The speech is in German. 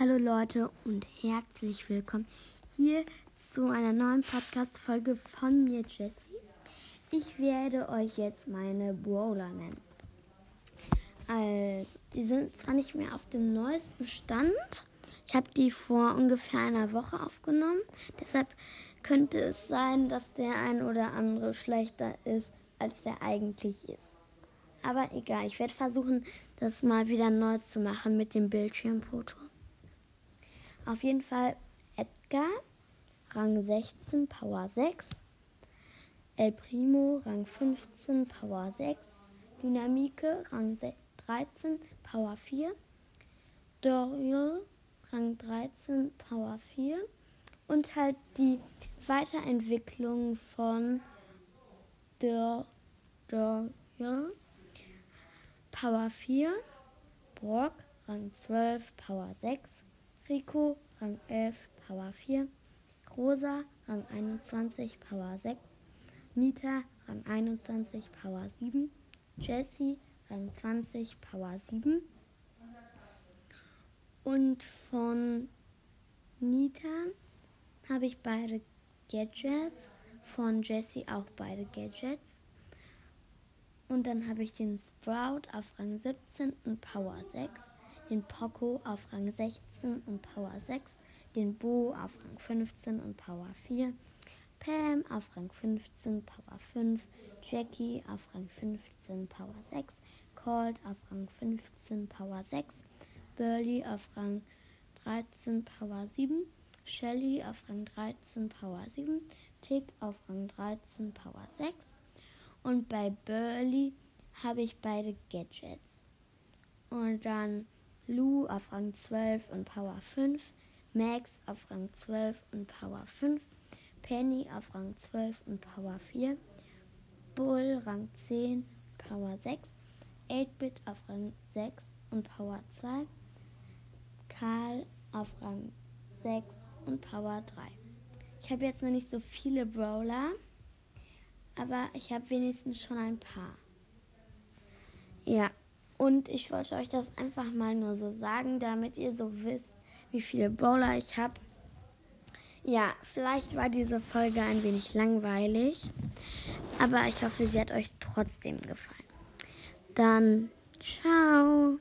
Hallo Leute und herzlich willkommen hier zu einer neuen Podcast-Folge von mir, Jessie. Ich werde euch jetzt meine Brawler nennen. Also, die sind zwar nicht mehr auf dem neuesten Stand. Ich habe die vor ungefähr einer Woche aufgenommen. Deshalb könnte es sein, dass der ein oder andere schlechter ist, als der eigentlich ist. Aber egal, ich werde versuchen, das mal wieder neu zu machen mit dem Bildschirmfoto. Auf jeden Fall Edgar, Rang 16, Power 6. El Primo, Rang 15, Power 6. Dynamike, Rang 13, Power 4. Doriel, Rang 13, Power 4. Und halt die Weiterentwicklung von der Doriel, Power 4. Brock, Rang 12, Power 6. Rico, Rang 11, Power 4. Rosa, Rang 21, Power 6. Nita, Rang 21, Power 7. Jessie, Rang 20, Power 7. Und von Nita habe ich beide Gadgets. Von Jessie auch beide Gadgets. Und dann habe ich den Sprout auf Rang 17 und Power 6 den Poco auf Rang 16 und Power 6, den Bo auf Rang 15 und Power 4, Pam auf Rang 15, Power 5, Jackie auf Rang 15, Power 6, Colt auf Rang 15, Power 6, Burley auf Rang 13, Power 7, Shelly auf Rang 13, Power 7, Tick auf Rang 13, Power 6 und bei Burley habe ich beide Gadgets. Und dann Lou auf Rang 12 und Power 5, Max auf Rang 12 und Power 5, Penny auf Rang 12 und Power 4, Bull Rang 10, Power 6, 8-Bit auf Rang 6 und Power 2, Karl auf Rang 6 und Power 3. Ich habe jetzt noch nicht so viele Brawler, aber ich habe wenigstens schon ein paar. Ja, und ich wollte euch das einfach mal nur so sagen, damit ihr so wisst, wie viele Bowler ich habe. Ja, vielleicht war diese Folge ein wenig langweilig, aber ich hoffe, sie hat euch trotzdem gefallen. Dann, ciao.